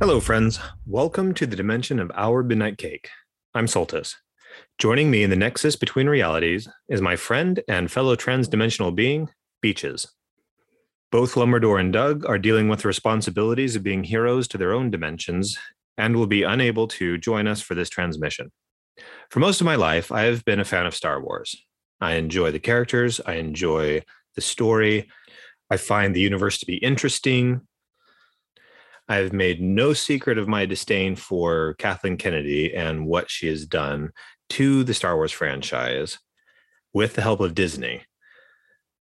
Hello, friends. Welcome to the dimension of our midnight cake. I'm Soltis. Joining me in the nexus between realities is my friend and fellow transdimensional being, Beaches. Both Lumberdor and Doug are dealing with the responsibilities of being heroes to their own dimensions and will be unable to join us for this transmission. For most of my life, I have been a fan of Star Wars. I enjoy the characters, I enjoy the story, I find the universe to be interesting, I've made no secret of my disdain for Kathleen Kennedy and what she has done to the Star Wars franchise with the help of Disney.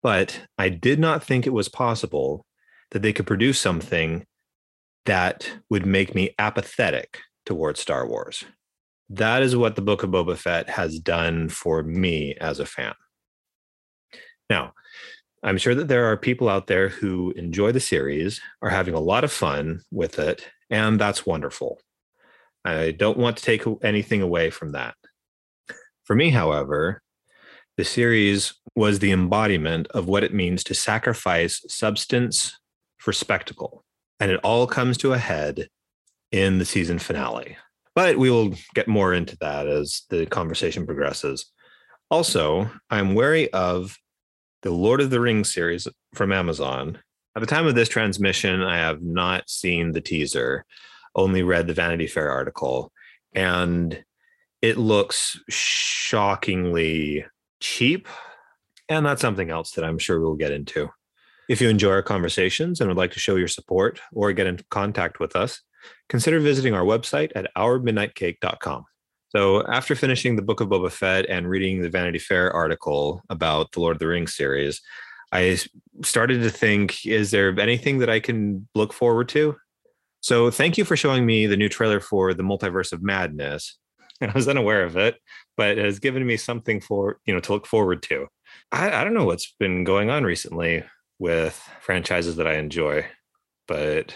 But I did not think it was possible that they could produce something that would make me apathetic towards Star Wars. That is what the Book of Boba Fett has done for me as a fan. Now, I'm sure that there are people out there who enjoy the series, are having a lot of fun with it, and that's wonderful. I don't want to take anything away from that. For me, however, the series was the embodiment of what it means to sacrifice substance for spectacle. And it all comes to a head in the season finale. But we will get more into that as the conversation progresses. Also, I'm wary of the Lord of the Rings series from Amazon. At the time of this transmission, I have not seen the teaser, only read the Vanity Fair article, and it looks shockingly cheap. And that's something else that I'm sure we'll get into. If you enjoy our conversations and would like to show your support or get in contact with us, consider visiting our website at ourmidnightcake.com. So after finishing the Book of Boba Fett and reading the Vanity Fair article about the Lord of the Rings series, I started to think, is there anything that I can look forward to? So thank you for showing me the new trailer for the Multiverse of Madness. I was unaware of it, but it has given me something for you know to look forward to. I, I don't know what's been going on recently with franchises that I enjoy, but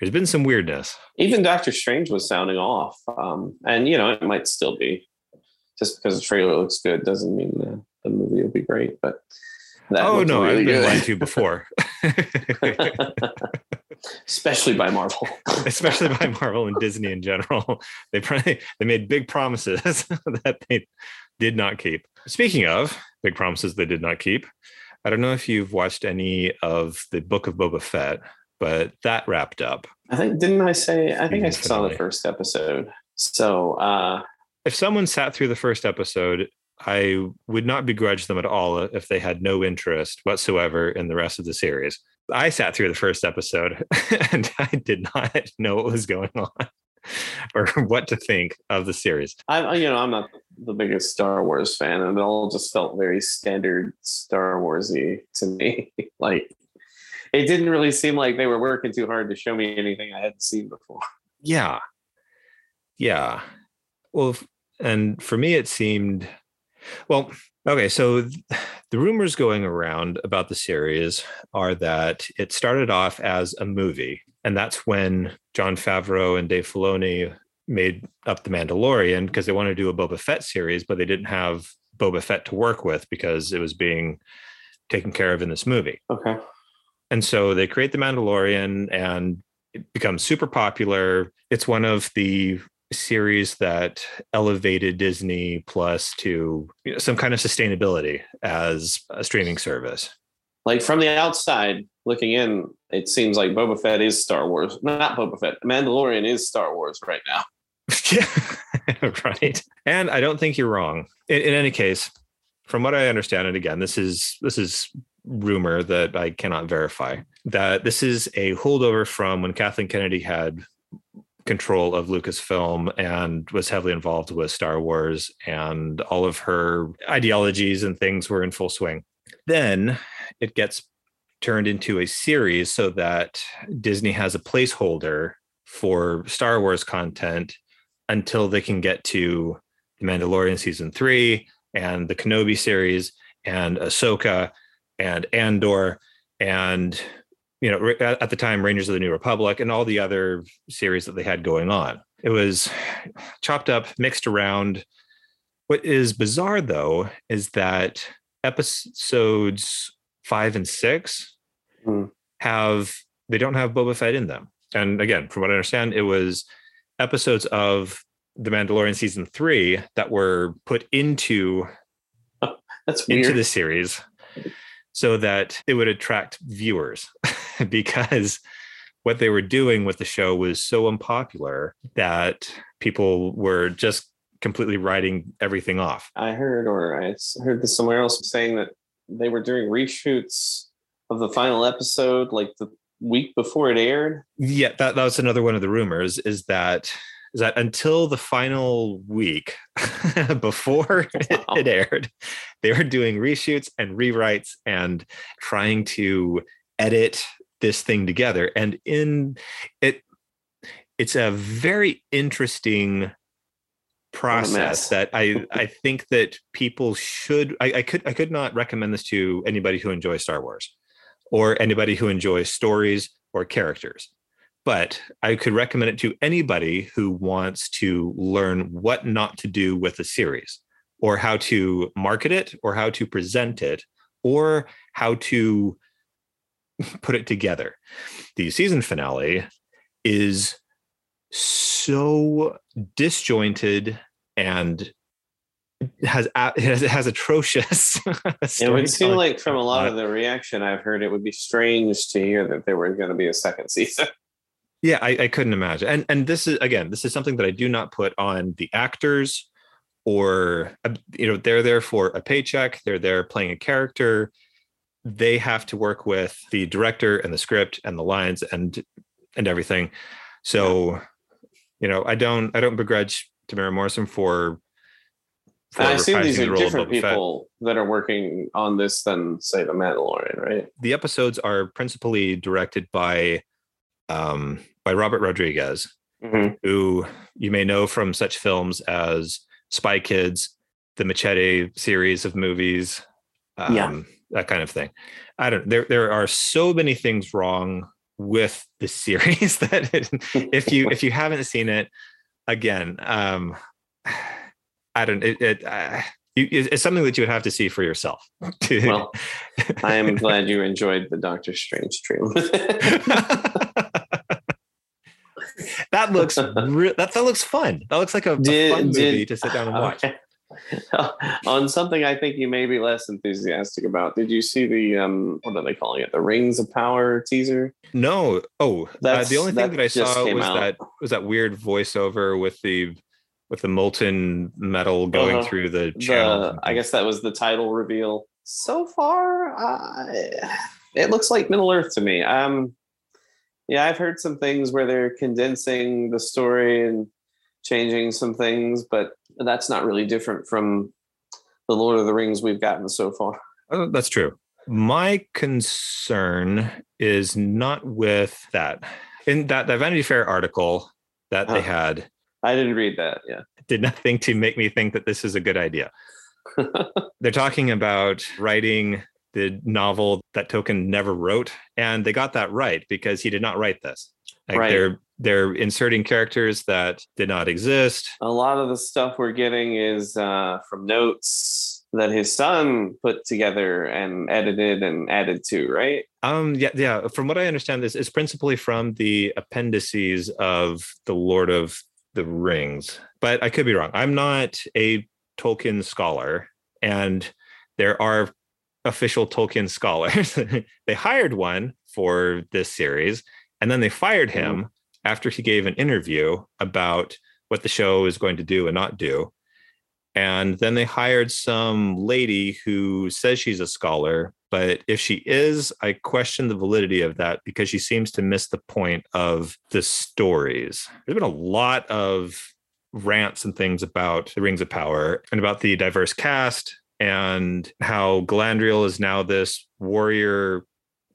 there's been some weirdness. Even Doctor Strange was sounding off, um, and you know it might still be. Just because the trailer looks good doesn't mean the, the movie will be great. But oh no, really I've been lied to before. Especially by Marvel. Especially by Marvel and Disney in general. They probably, they made big promises that they did not keep. Speaking of big promises they did not keep, I don't know if you've watched any of the Book of Boba Fett, but that wrapped up. I think didn't I say I think I saw finale. the first episode. So uh if someone sat through the first episode, I would not begrudge them at all if they had no interest whatsoever in the rest of the series. I sat through the first episode and I did not know what was going on or what to think of the series. I, you know, I'm not the biggest Star Wars fan, and it all just felt very standard Star Warsy to me. like it didn't really seem like they were working too hard to show me anything I hadn't seen before. Yeah. Yeah. Well, and for me, it seemed, well, okay. So the rumors going around about the series are that it started off as a movie. And that's when Jon Favreau and Dave Filoni made up The Mandalorian because they wanted to do a Boba Fett series, but they didn't have Boba Fett to work with because it was being taken care of in this movie. Okay. And so they create The Mandalorian and it becomes super popular. It's one of the series that elevated Disney Plus to you know, some kind of sustainability as a streaming service. Like from the outside looking in, it seems like Boba Fett is Star Wars. Not Boba Fett. Mandalorian is Star Wars right now. yeah, right. And I don't think you're wrong. In, in any case, from what I understand, and again, this is this is rumor that I cannot verify that this is a holdover from when Kathleen Kennedy had control of Lucasfilm and was heavily involved with Star Wars, and all of her ideologies and things were in full swing. Then it gets turned into a series so that Disney has a placeholder for Star Wars content until they can get to The Mandalorian season three and the Kenobi series and Ahsoka and Andor and you know, at, the time, Rangers of the New Republic and all the other series that they had going on. It was chopped up, mixed around. What is bizarre though is that episodes five and six Hmm. have they don't have Boba Fett in them. And again, from what I understand, it was episodes of The Mandalorian season three that were put into That's weird. into the series so that it would attract viewers because what they were doing with the show was so unpopular that people were just completely writing everything off. I heard, or I heard this somewhere else saying that they were doing reshoots of the final episode like the week before it aired. Yeah, that, that was another one of the rumors is that is that until the final week before Wow. it aired, they were doing reshoots and rewrites and trying to edit this thing together. And in it, it's a very interesting process that I I think that people should I, I could I could not recommend this to anybody who enjoys Star Wars or anybody who enjoys stories or characters. But I could recommend it to anybody who wants to learn what not to do with a series or how to market it or how to present it or how to put it together. The season finale is so disjointed and has has, has atrocious. It would seem like from a lot of the reaction I've heard, it would be strange to hear that there was going to be a second season. Yeah, I, I couldn't imagine. And and this is again, this is something that I do not put on the actors or uh, you know, they're there for a paycheck, they're there playing a character. They have to work with the director and the script and the lines and and everything. So, you know, I don't I don't begrudge Temuera Morrison for for I assume these reprising the are different Boba Fett. people that are working on this than, say, The Mandalorian, right? the episodes are principally directed by um by Robert Rodriguez, Mm-hmm. who you may know from such films as Spy Kids, the Machete series of movies, um, Yeah. That kind of thing. I don't. There, there are so many things wrong with the series that it, if you if you haven't seen it, again, um, I don't. It, it uh, you, it's something that you would have to see for yourself. Well, I am glad you enjoyed the Doctor Strange stream. that looks re- that that looks fun. That looks like a, a Did- fun movie did- to sit down and watch. Okay. on something I think you may be less enthusiastic about. Did you see the um what are they calling it? The Rings of Power teaser? No. Oh, uh, the only thing that that I saw was out. that was that weird voiceover with the with the molten metal going Uh-huh. through the channel. The I guess that was the title reveal. So far, uh, it looks like Middle Earth to me. Um, yeah, I've heard some things where they're condensing the story and changing some things, but that's not really different from the Lord of the Rings we've gotten so far. Oh, that's true. My concern is not with that. In that, that Vanity Fair article that they ah. had I didn't read that. Yeah. did nothing to make me think that this is a good idea. They're talking about writing the novel that Tolkien never wrote, and they got that right because he did not write this. Like Right. they're they're inserting characters that did not exist. a lot of the stuff we're getting is uh, from notes that his son put together and edited and added to, right? Um, yeah, yeah. From what I understand, this is principally from the appendices of the Lord of the Rings, but I could be wrong. I'm not a Tolkien scholar, and there are official Tolkien scholars. they hired one for this series, and then they fired him after he gave an interview about what the show is going to do and not do. And then they hired some lady who says she's a scholar, but if she is, I question the validity of that because she seems to miss the point of the stories. There's been a lot of rants and things about the Rings of Power and about the diverse cast and how Galadriel is now this warrior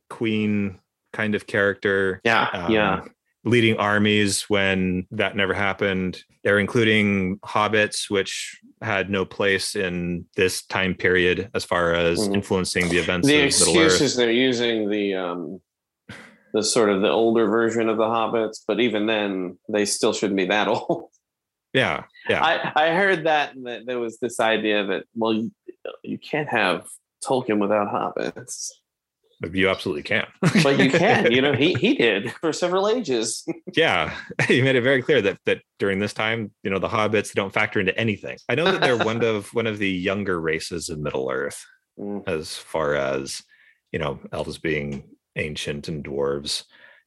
queen kind of character Yeah, um, yeah. leading armies when that never happened. They're including hobbits, which had no place in this time period as far as Mhm. influeing the events The of Middle Earth. excuses they're using the um, the sort of the older version of the hobbits, but even then they still shouldn't be that old. Yeah, yeah. I, I heard that, that there was this idea that well you, you can't have Tolkien without hobbits. You absolutely can. but you can, you know, he he did for several ages. yeah. He made it very clear that that during this time, you know, the hobbits don't factor into anything. I know that they're one of one of the younger races of Middle Earth, Mm. as far as you know, elves being ancient and dwarves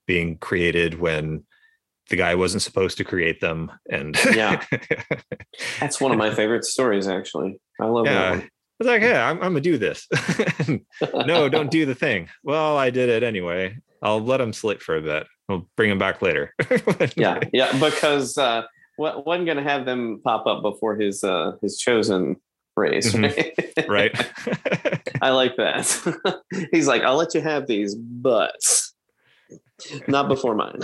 being created when the guy wasn't supposed to create them. And Yeah. That's one of my favorite stories, actually. I love yeah. It's like, yeah, I'm, I'm gonna do this. no, don't do the thing. Well, I did it anyway. I'll let him slip for a bit. We'll bring him back later. yeah, yeah, because uh, what wasn't to have them pop up before his uh, his chosen race, right? right. I like that. He's like, I'll let you have these, but not before mine.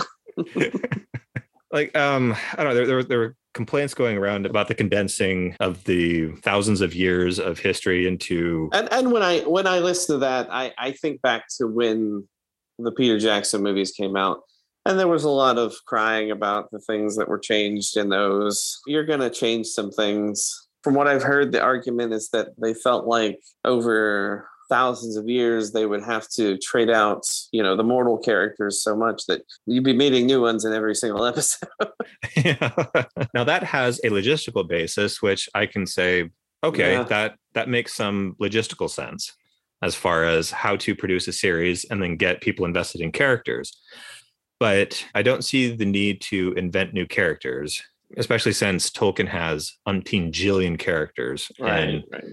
Like um i don't know there, there, there were complaints going around about the condensing of the thousands of years of history into And and when I when I listen to that, I I think back to when the Peter Jackson movies came out. And there was a lot of crying about the things that were changed in those. You're going to change some things. From what I've heard, the argument is that they felt like over thousands of years they would have to trade out, you know, the mortal characters so much that you'd be meeting new ones in every single episode. now that has a logistical basis which i can say okay Yeah. that that makes some logistical sense as far as how to produce a series and then get people invested in characters but i don't see the need to invent new characters especially since tolkien has umpteen jillion characters and right.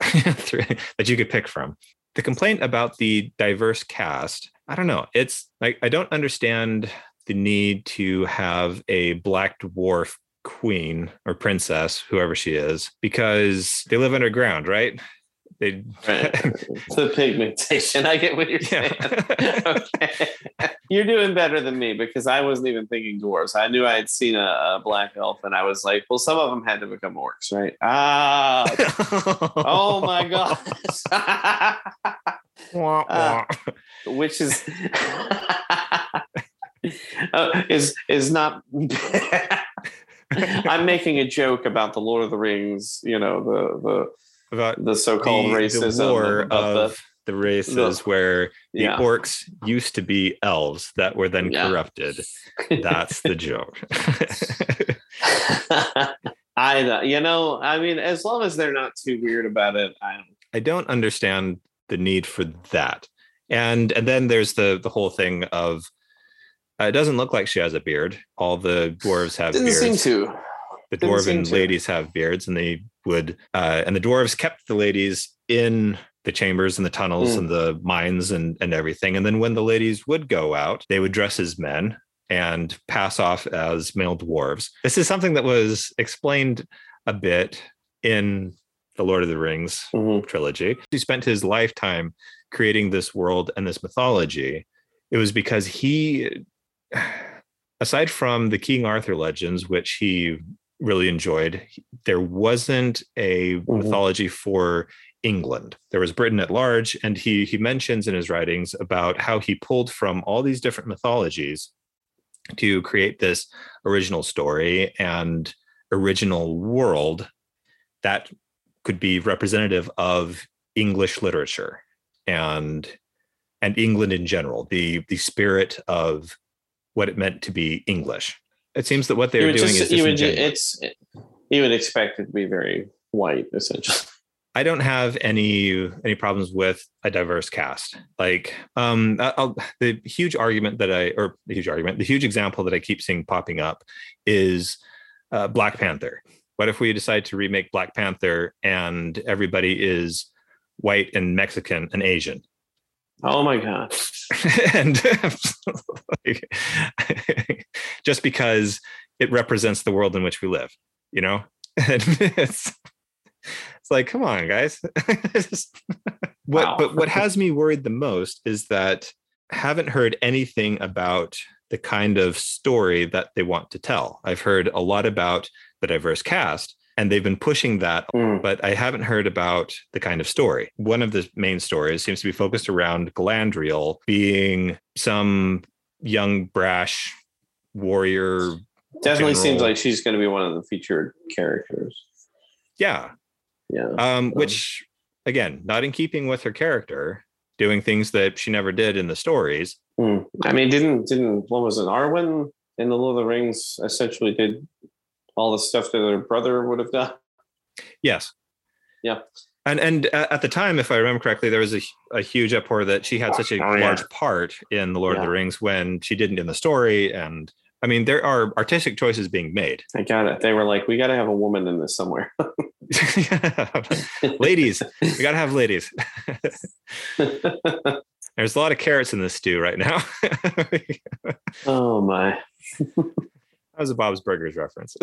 that you could pick from. The complaint about the diverse cast, I don't know. It's like I don't understand the need to have a black dwarf queen or princess, whoever she is, because they live underground, right? They Right. the pigmentation. I get what you're saying. yeah. okay. You're doing better than me because I wasn't even thinking dwarves. I knew I had seen a, a black elf and I was like, well, some of them had to become orcs, right? Ah, oh my gosh. Uh. Which is uh, is is not I'm making a joke about the Lord of the Rings, you know, the the about the the so-called the, the war of, of the races where the, the yeah. orcs used to be elves that were then Yeah. corrupted. That's the joke. I you know, I mean, as long as they're not too weird about it, I don't. I don't understand the need for that. And and then there's the the whole thing of uh, it doesn't look like she has a beard. All the dwarves have Didn't seem beards. to. The dwarven ladies have beards, and they would uh, and the dwarves kept the ladies in the chambers and the tunnels Mm. and the mines and and everything. And then when the ladies would go out, they would dress as men and pass off as male dwarves. This is something that was explained a bit in the Lord of the Rings Mhm. trilogy. He spent his lifetime creating this world and this mythology. It was because he, aside from the King Arthur legends, which he really enjoyed, there wasn't a Mhm. mythology for England. There was Britain at large, and he he mentions in his writings about how he pulled from all these different mythologies to create this original story and original world that could be representative of English literature and and England in general, the the spirit of what it meant to be English. It seems that what they're would doing just- is you would it's you would expect it to be very white, essentially. I don't have any any problems with a diverse cast. Like um I'll, the huge argument that I or the huge argument, the huge example that I keep seeing popping up is uh, Black Panther. What if we decide to remake Black Panther and everybody is white and Mexican and Asian? Oh my god! and like, just because it represents the world in which we live, you know? And it's it's like, come on, guys. Just- what Wow. but what has me worried the most is that I haven't heard anything about the kind of story that they want to tell. I've heard a lot about the diverse cast, and they've been pushing that Mm. but I haven't heard about the kind of story. One of the main stories seems to be focused around Galadriel being some young, brash warrior. Definitely seems like she's going to be one of the featured characters. Yeah. Yeah. Um, which again, not in keeping with her character, doing things that she never did in the stories. Hmm. I mean, didn't didn't what was it? Arwen in the Lord of the Rings essentially did all the stuff that her brother would have done. Yes. Yeah. And and at the time, if I remember correctly, there was a, a huge uproar that she had such a Oh, yeah. large part in the Lord of the Rings when she didn't in the story. And I mean, there are artistic choices being made. I got it. They were like, we got to have a woman in this somewhere. ladies, we gotta have ladies. There's a lot of carrots in this stew right now. oh my, was a Bob's Burgers reference.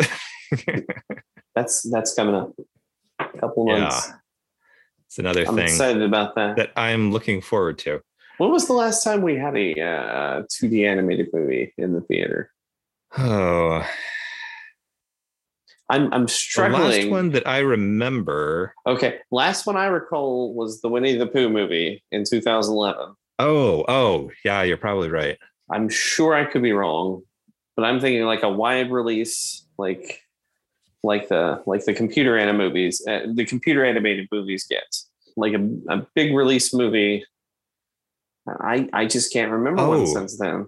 that's that's coming up. A couple Yeah. months. it's another I'm thing excited about that. that I'm looking forward to. When was the last time we had a uh, 2D animated movie in the theater? Oh, I'm I'm struggling. the last one that I remember. Okay, last one I recall was the Winnie the Pooh movie in 2011. Oh, oh, yeah, you're probably right. I'm sure I could be wrong, but I'm thinking like a wide release, like like the like the computer anim movies, uh, the computer animated movies get like a, a big release movie. I I just can't remember Oh. one since then.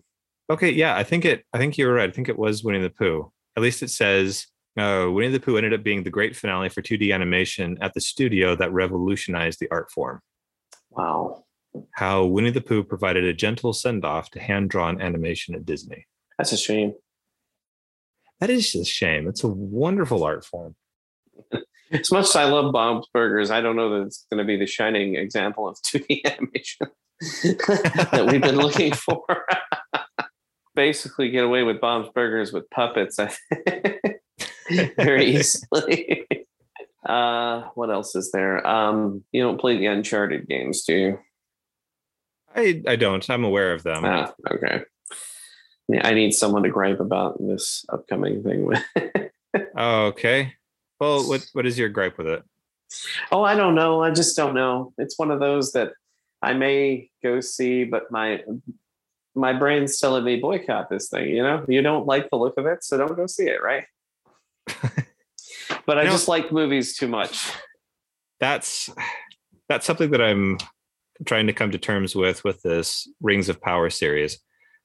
Okay, yeah, I think it. I think you were right. I think it was Winnie the Pooh. At least it says uh, Winnie the Pooh ended up being the great finale for 2D animation at the studio that revolutionized the art form. Wow, How Winnie the Pooh provided a gentle send off to hand drawn animation at Disney. That's a shame. That is a shame. It's a wonderful art form. As much as I love Bob's Burgers, I don't know that it's going to be the shining example of 2D animation that we've been looking for. Basically, get away with Bob's Burgers with puppets very easily. Uh, what else is there? Um, you don't play the Uncharted games, do you? I, I don't. I'm aware of them. Ah, okay. I need someone to gripe about this upcoming thing with. Oh, okay. Well, what what is your gripe with it? Oh, I don't know. I just don't know. It's one of those that I may go see, but my my brain's telling me boycott this thing. You know, you don't like the look of it, so don't go see it, right? but I You know- just like movies too much. That's that's something that I'm trying to come to terms with with this Rings of Power series.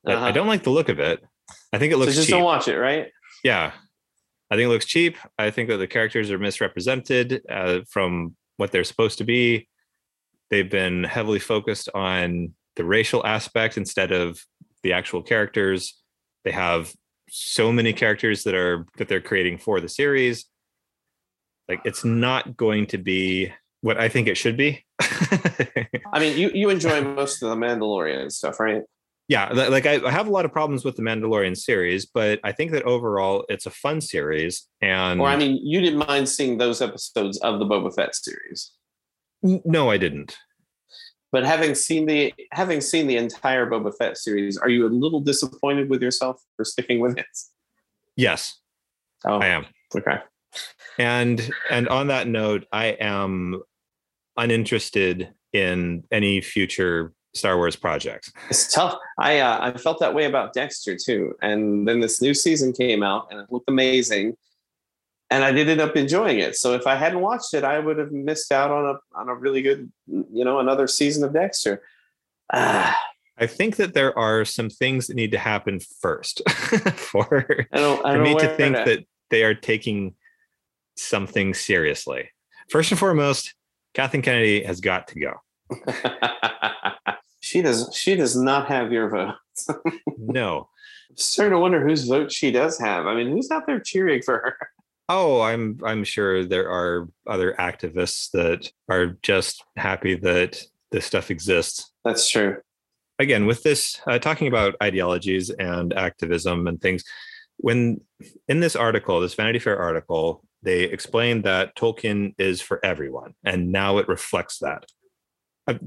That I Uh-huh. don't like the look of it. I think it So looks just cheap. don't watch it, right? yeah, I think it looks cheap. I think that the characters are misrepresented uh, from what they're supposed to be. They've been heavily focused on the racial aspect instead of the actual characters. They have so many characters that are that they're creating for the series. Like it's not going to be what I think it should be. I mean, you you enjoy most of the Mandalorian stuff, right? Yeah like I, I have a lot of problems with the mandalorian series but i think that overall it's a fun series and Or I mean, you didn't mind seeing those episodes of the Boba Fett series. No i didn't But having seen the having seen the entire Boba Fett series, are you a little disappointed with yourself for sticking with it? yes Oh, i am okay. and and on that note i am uninterested in any future star wars projects It's tough. I uh, I felt that way about Dexter too, and then this new season came out and it looked amazing, and I did end up enjoying it. So if I hadn't watched it, I would have missed out on a on a really good, you know, another season of Dexter. Ah, i think that there are some things that need to happen first for I don't. I for don't me to think that they are taking something seriously first and foremost kathleen kennedy has got to go she does. She does not have your vote. no I'm starting to wonder whose vote she does have. I mean, who's out there cheering for her? Oh, I'm I'm sure there are other activists that are just happy that this stuff exists. That's true. Again, with this uh, talking about ideologies and activism and things, when in this article, this Vanity Fair article, they explained that Tolkien is for everyone, and now it reflects that.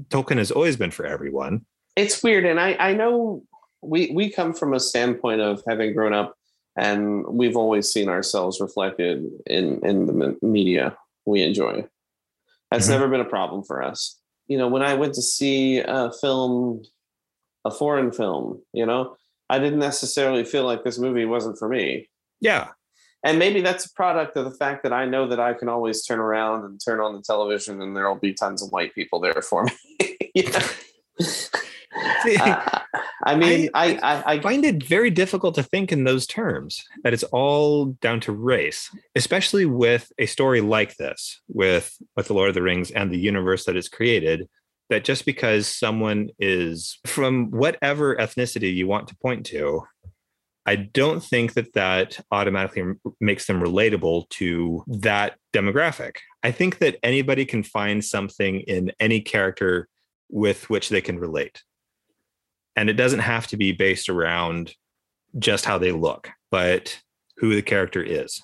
Tolkien has always been for everyone. it's weird and i i know we we come from a standpoint of having grown up and we've always seen ourselves reflected in in the media we enjoy that's Mhm. never been a problem for us you know when i went to see a film a foreign film you know I didn't necessarily feel like this movie wasn't for me. Yeah. And maybe that's a product of the fact that I know that I can always turn around and turn on the television and there'll be tons of white people there for me. uh, I mean, I, I, I, find it very difficult to think in those terms that it's all down to race, especially with a story like this, with with the Lord of the Rings and the universe that it's created. That just because someone is from whatever ethnicity you want to point to, I don't think that that automatically makes them relatable to that demographic. I think that anybody can find something in any character with which they can relate and it doesn't have to be based around just how they look but who the character is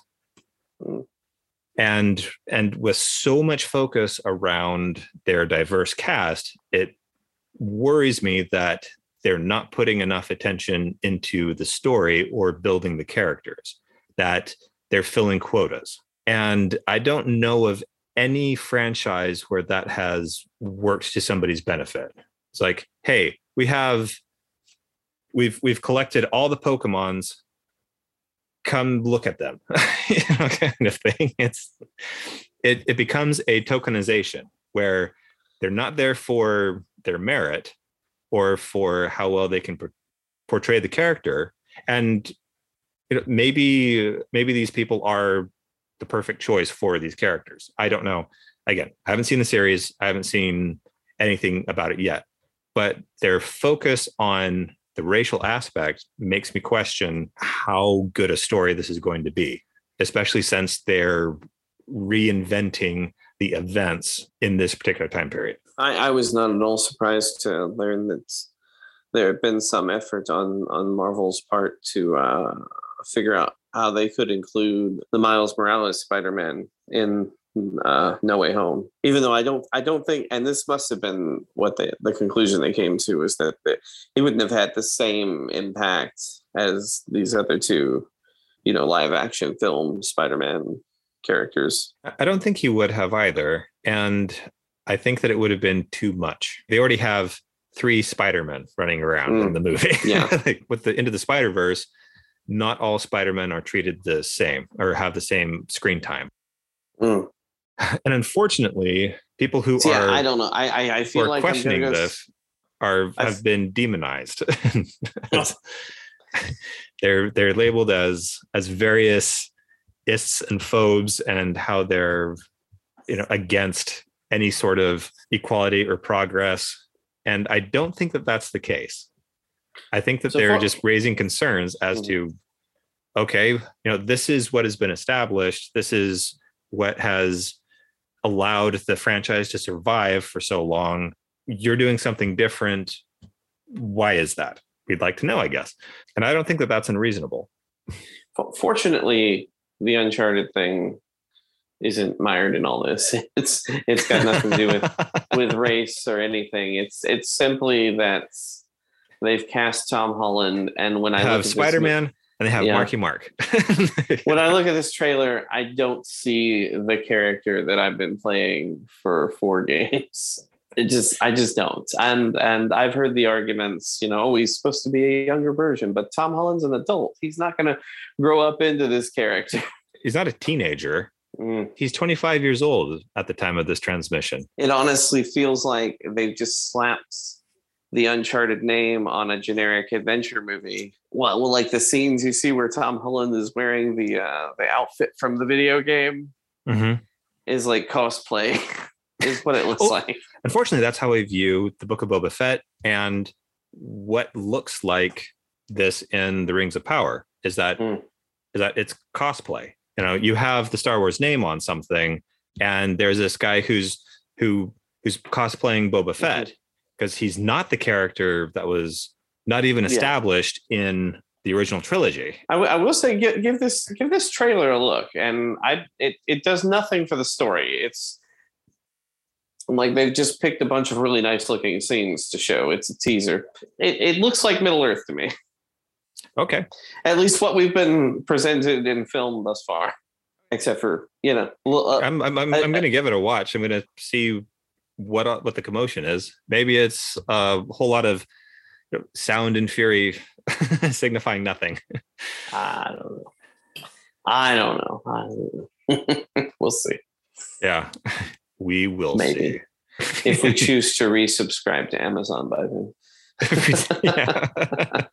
and and with so much focus around their diverse cast it worries me that they're not putting enough attention into the story or building the characters that they're filling quotas. And i don't know of any franchise where that has worked to somebody's benefit. It's like hey we have we've we've collected all the pokemons. Come look at them. You know, kind of thing. It's it, it becomes a tokenization where they're not there for their merit or for how well they can portray the character. And you know, maybe maybe these people are the perfect choice for these characters. I don't know. Again i haven't seen the series. I haven't seen anything about it yet. But their focus on the racial aspect makes me question how good a story this is going to be, especially since they're reinventing the events in this particular time period. I, I was not at all surprised to learn that there had been some effort on on Marvel's part to uh, figure out how they could include the Miles Morales Spider-Man in uh, No Way Home. Even though I don't, I don't think, and this must have been what they, the conclusion they came to is that they, he wouldn't have had the same impact as these other two, you know, live action film Spider-Man characters. I don't think he would have either, and I think that it would have been too much. They already have three Spider-Men running around mm. in the movie. Yeah, like with the Into the Spider Verse. Not all Spider-Men are treated the same or have the same screen time. Mm. and unfortunately, people who See, are I don't know. I I, I feel like questioning go, this are I've, have been demonized. they're they're labeled as as various ists and phobes and how they're you know against any sort of equality or progress and i don't think that that's the case i think that so they're for, just raising concerns as mm-hmm. to okay you know this is what has been established this is what has allowed the franchise to survive for so long. You're doing something different. Why is that? We'd like to know, I guess. And I don't think that that's unreasonable. Fortunately, the Uncharted thing isn't mired in all this. It's it's got nothing to do with with race or anything. It's it's simply that they've cast Tom Holland, and when I have Spider Man, and they have yeah. Marky Mark. when I look at this trailer, I don't see the character that I've been playing for four games. It just, I just don't. And and I've heard the arguments, you know, oh, he's supposed to be a younger version, but Tom Holland's an adult. He's not going to grow up into this character. He's not a teenager. Mm. He's 25 years old at the time of this transmission. It honestly feels like they've just slapped the Uncharted name on a generic adventure movie. Well, well, like the scenes you see where Tom Holland is wearing the uh, the outfit from the video game mm-hmm. is like cosplay, is what it looks like. Unfortunately, that's how I view the Book of Boba Fett and what looks like this in the Rings of Power. Is that mm. is that it's cosplay? You know, you have the Star Wars name on something, and there's this guy who's who who's cosplaying Boba Fett. Mm-hmm because he's not the character that was not even established yeah. in the original trilogy. I, w- I will say, give, give, this give this trailer a look, and I it it does nothing for the story. It's like they've just picked a bunch of really nice looking scenes to show. It's a teaser. It, it looks like Middle Earth to me. Okay, at least what we've been presented in film thus far, except for you know. Uh, I'm I'm I'm, I'm going to give it a watch. I'm going to see what uh, what the commotion is. Maybe it's a whole lot of sound and fury signifying nothing. I don't know. I don't know. I don't know. we'll see. Yeah, we will Maybe. see. If we choose to resubscribe to Amazon by then. yeah.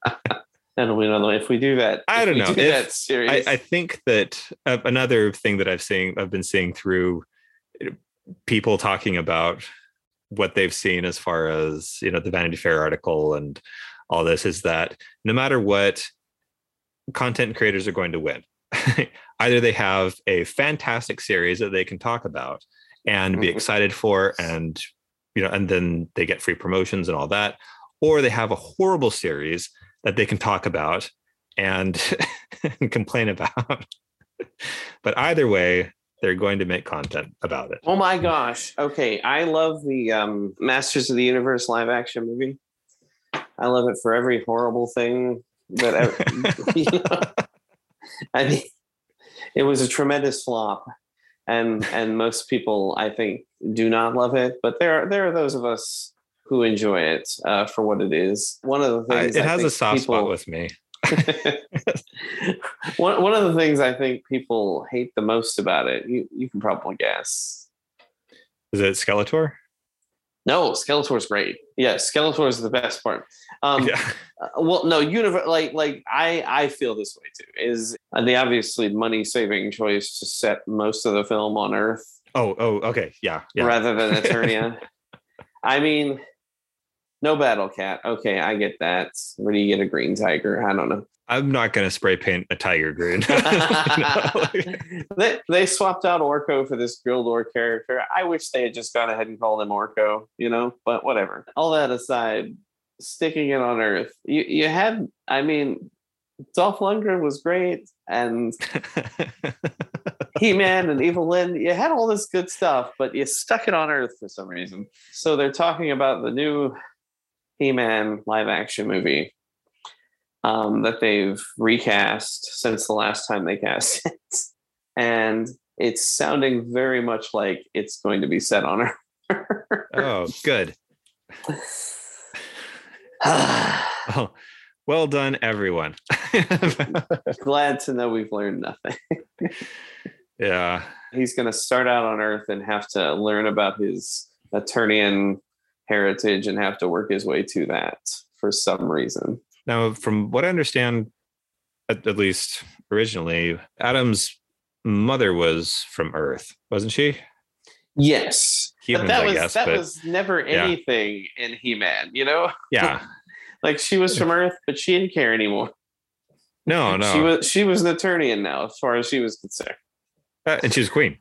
That'll be another one. If we do that, I don't know. Do If- that series. I, I think that uh, another thing that I've seen, I've been seeing through uh, people talking about what they've seen as far as you know the Vanity Fair article and all this is that no matter what, content creators are going to win. Either they have a fantastic series that they can talk about and be Mhm. excited for, and you know, and then they get free promotions and all that, or they have a horrible series that they can talk about and and complain about. but either way, they're going to make content about it. oh my gosh. Okay. I love the um, Masters of the Universe live action movie. I love it for every horrible thing that ever, you know, I mean, it was a tremendous flop. And and most people, I think, do not love it. But there are there are those of us who enjoy it uh, for what it is. One of the I- things it I has a soft spot with me. one, one of the things I think people hate the most about it, you, you can probably guess. Is it Skeletor? No, Skeletor's great. Yeah, Skeletor is the best part. Um, yeah. uh, well, no, universe like like I I feel this way too. Is the obviously money saving choice to set most of the film on Earth Oh, oh, okay. Yeah. Yeah. rather than Eternia. I mean, no battle cat. Okay, I get that. Where do you get a green tiger? I don't know. I'm not going to spray paint a tiger green. they, they swapped out Orko for this Gwildor character. I wish they had just gone ahead and called him Orko, you know, but whatever. All that aside, sticking it on Earth, you, you had, I mean, Dolph Lundgren was great, and He Man and Evil Lynn, you had all this good stuff, but you stuck it on Earth for some reason. So they're talking about the new He Man live action movie um, that they've recast since the last time they cast it. And it's sounding very much like it's going to be set on Earth. oh, good. Oh, well done, everyone. Glad to know we've learned nothing. yeah. He's going to start out on Earth and have to learn about his Eternian heritage and have to work his way to that for some reason. Now, from what I understand, at, at least originally, Adam's mother was from Earth, wasn't she? Yes, Humans, but that was guess. that but was never yeah. anything in He-Man. You know, yeah. like she was from Earth, but she didn't care anymore. No, no. She was she was an Eternian now, as far as she was concerned. Uh, and she was queen.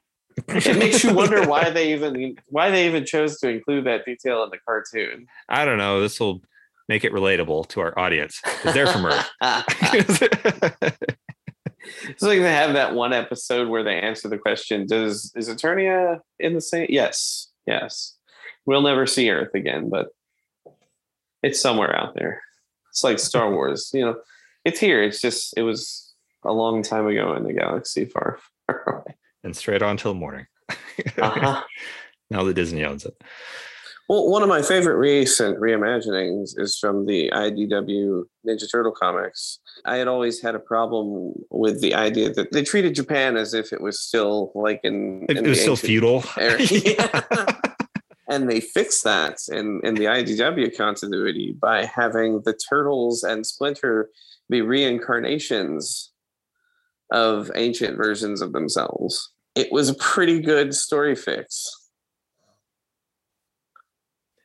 It makes you wonder why they even why they even chose to include that detail in the cartoon. I don't know. This will make it relatable to our audience because they're from Earth. It's like they have that one episode where they answer the question: Does is Eternia in the same? Yes, yes. We'll never see Earth again, but it's somewhere out there. It's like Star Wars, you know. It's here. It's just it was a long time ago in the galaxy far, far away. And straight on till morning. Uh-huh. now that Disney owns it. Well, one of my favorite recent reimaginings is from the IDW Ninja Turtle comics. I had always had a problem with the idea that they treated Japan as if it was still like in, It, in it was still feudal. and they fixed that in, in the IDW continuity by having the turtles and Splinter be reincarnations of ancient versions of themselves. It was a pretty good story fix.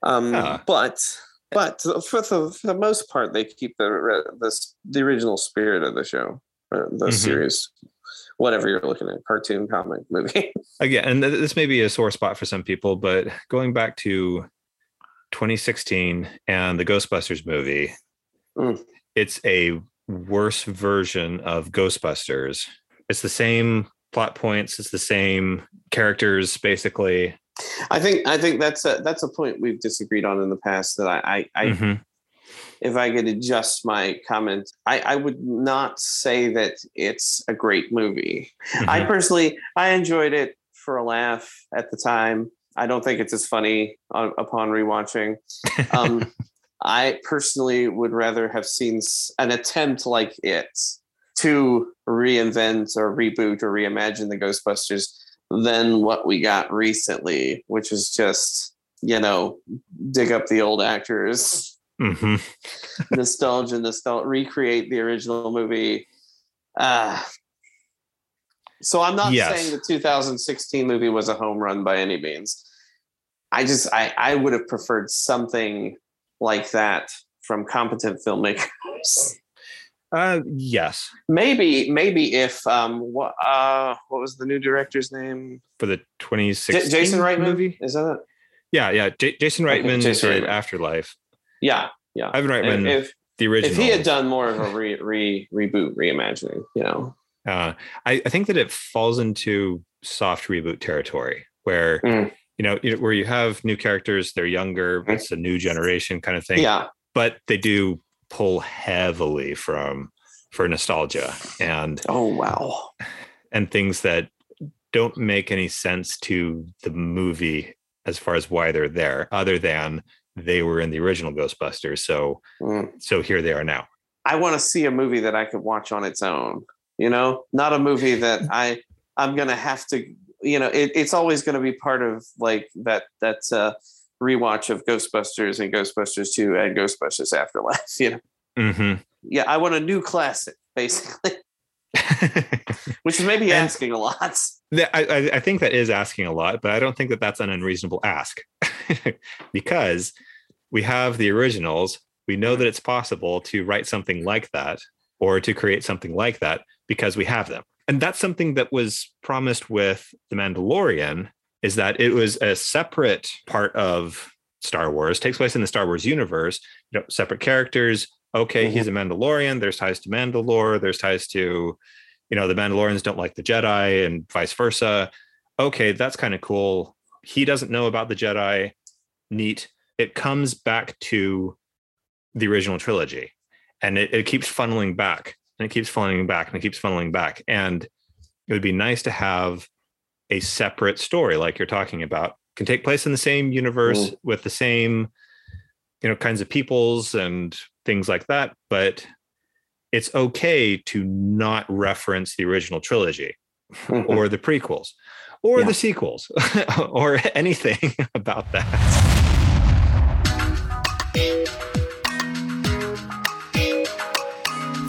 Um, Yeah. But but for the, for the most part, they keep the the, the original spirit of the show, or the Mhm. series, whatever you're looking at, cartoon, comic, movie. Again, and this may be a sore spot for some people, but going back to 2016 and the Ghostbusters movie, Mm. it's a worse version of Ghostbusters. It's the same plot points, it's the same characters, basically. I think I think that's a that's a point we've disagreed on in the past. That I I, I Mhm. if I could adjust my comment, I, I would not say that it's a great movie. I Mhm. personally I enjoyed it for a laugh at the time. I don't think it's as funny on, upon rewatching. Um, I personally would rather have seen an attempt like it to reinvent or reboot or reimagine the Ghostbusters than what we got recently, which is just, you know, dig up the old actors, hmm nostalgia, nostalgia, recreate the original movie. Uh, so I'm not Yes. saying the 2016 movie was a home run by any means. I just I I would have preferred something like that from competent filmmakers. Uh, yes, maybe maybe if um what uh what was the new director's name? for the J- Jason Reitman movie. Is that it? Yeah, yeah. J- Jason Okay, Reitman Jason did Reitman. Afterlife. Yeah, yeah. Ivan Reitman, If, if the original. if he had done more of a re, re reboot reimagining, you know, uh, I, I think that it falls into soft reboot territory where Mm. you know you- where you have new characters, they're younger, Mm. it's a new generation kind of thing. yeah, but they do pull heavily from for nostalgia and oh wow, and things that don't make any sense to the movie as far as why they're there other than they were in the original ghostbusters so Mm. so here they are now I want to see a movie that I could watch on its own. You know, not a movie that I I'm gonna have to. You know, it, it's always going to be part of like that that uh, rewatch of Ghostbusters and Ghostbusters Two and Ghostbusters Afterlife. You know, hmm yeah, I want a new classic, basically, which is maybe asking a lot. I, I- I think that is asking a lot, but I don't think that that's an unreasonable ask because we have the originals. We know that it's possible to write something like that or to create something like that because we have them. And that's something that was promised with The Mandalorian is that it was a separate part of Star Wars, takes place in the Star Wars universe, you know, separate characters. Okay, he's mm-hmm. a Mandalorian. There's ties to Mandalore. There's ties to you know the mandalorians don't like the jedi and vice versa okay that's kind of cool he doesn't know about the jedi neat it comes back to the original trilogy and it, it keeps funneling back and it keeps funneling back and it keeps funneling back and it would be nice to have a separate story like you're talking about can take place in the same universe Mm. with the same you know kinds of peoples and things like that but it's okay to not reference the original trilogy or the prequels or Yeah. the sequels or anything about that.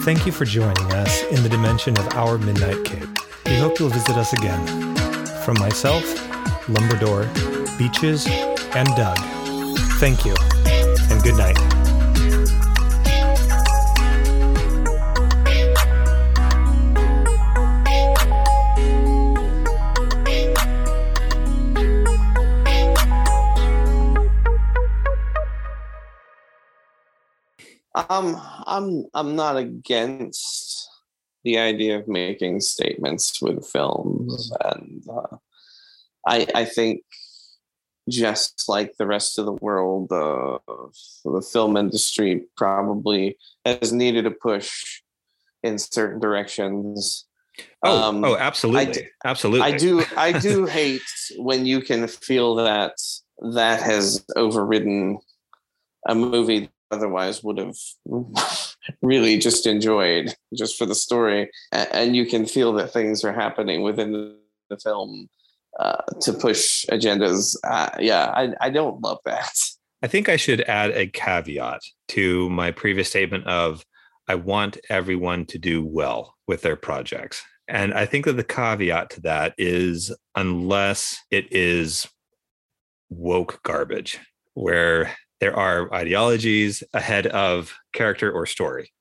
Thank you for joining us in the dimension of our Midnight Cape. We hope you'll visit us again. From myself, Lumberdor, Beaches, and Doug, thank you, and good night. Um, I'm I'm not against the idea of making statements with films, and uh, I I think just like the rest of the world, uh, the film industry probably has needed a push in certain directions. Oh, Um, oh, absolutely, d- absolutely. I do I do hate when you can feel that that has overridden a movie that otherwise would have really just enjoyed just for the story. And you can feel that things are happening within the- film uh, to push agendas. Uh, yeah I, I don't love that. I think I should add a caveat to my previous statement of I want everyone to do well with their projects. And I think that the caveat to that is unless it is woke garbage, where there are ideologies ahead of character or story.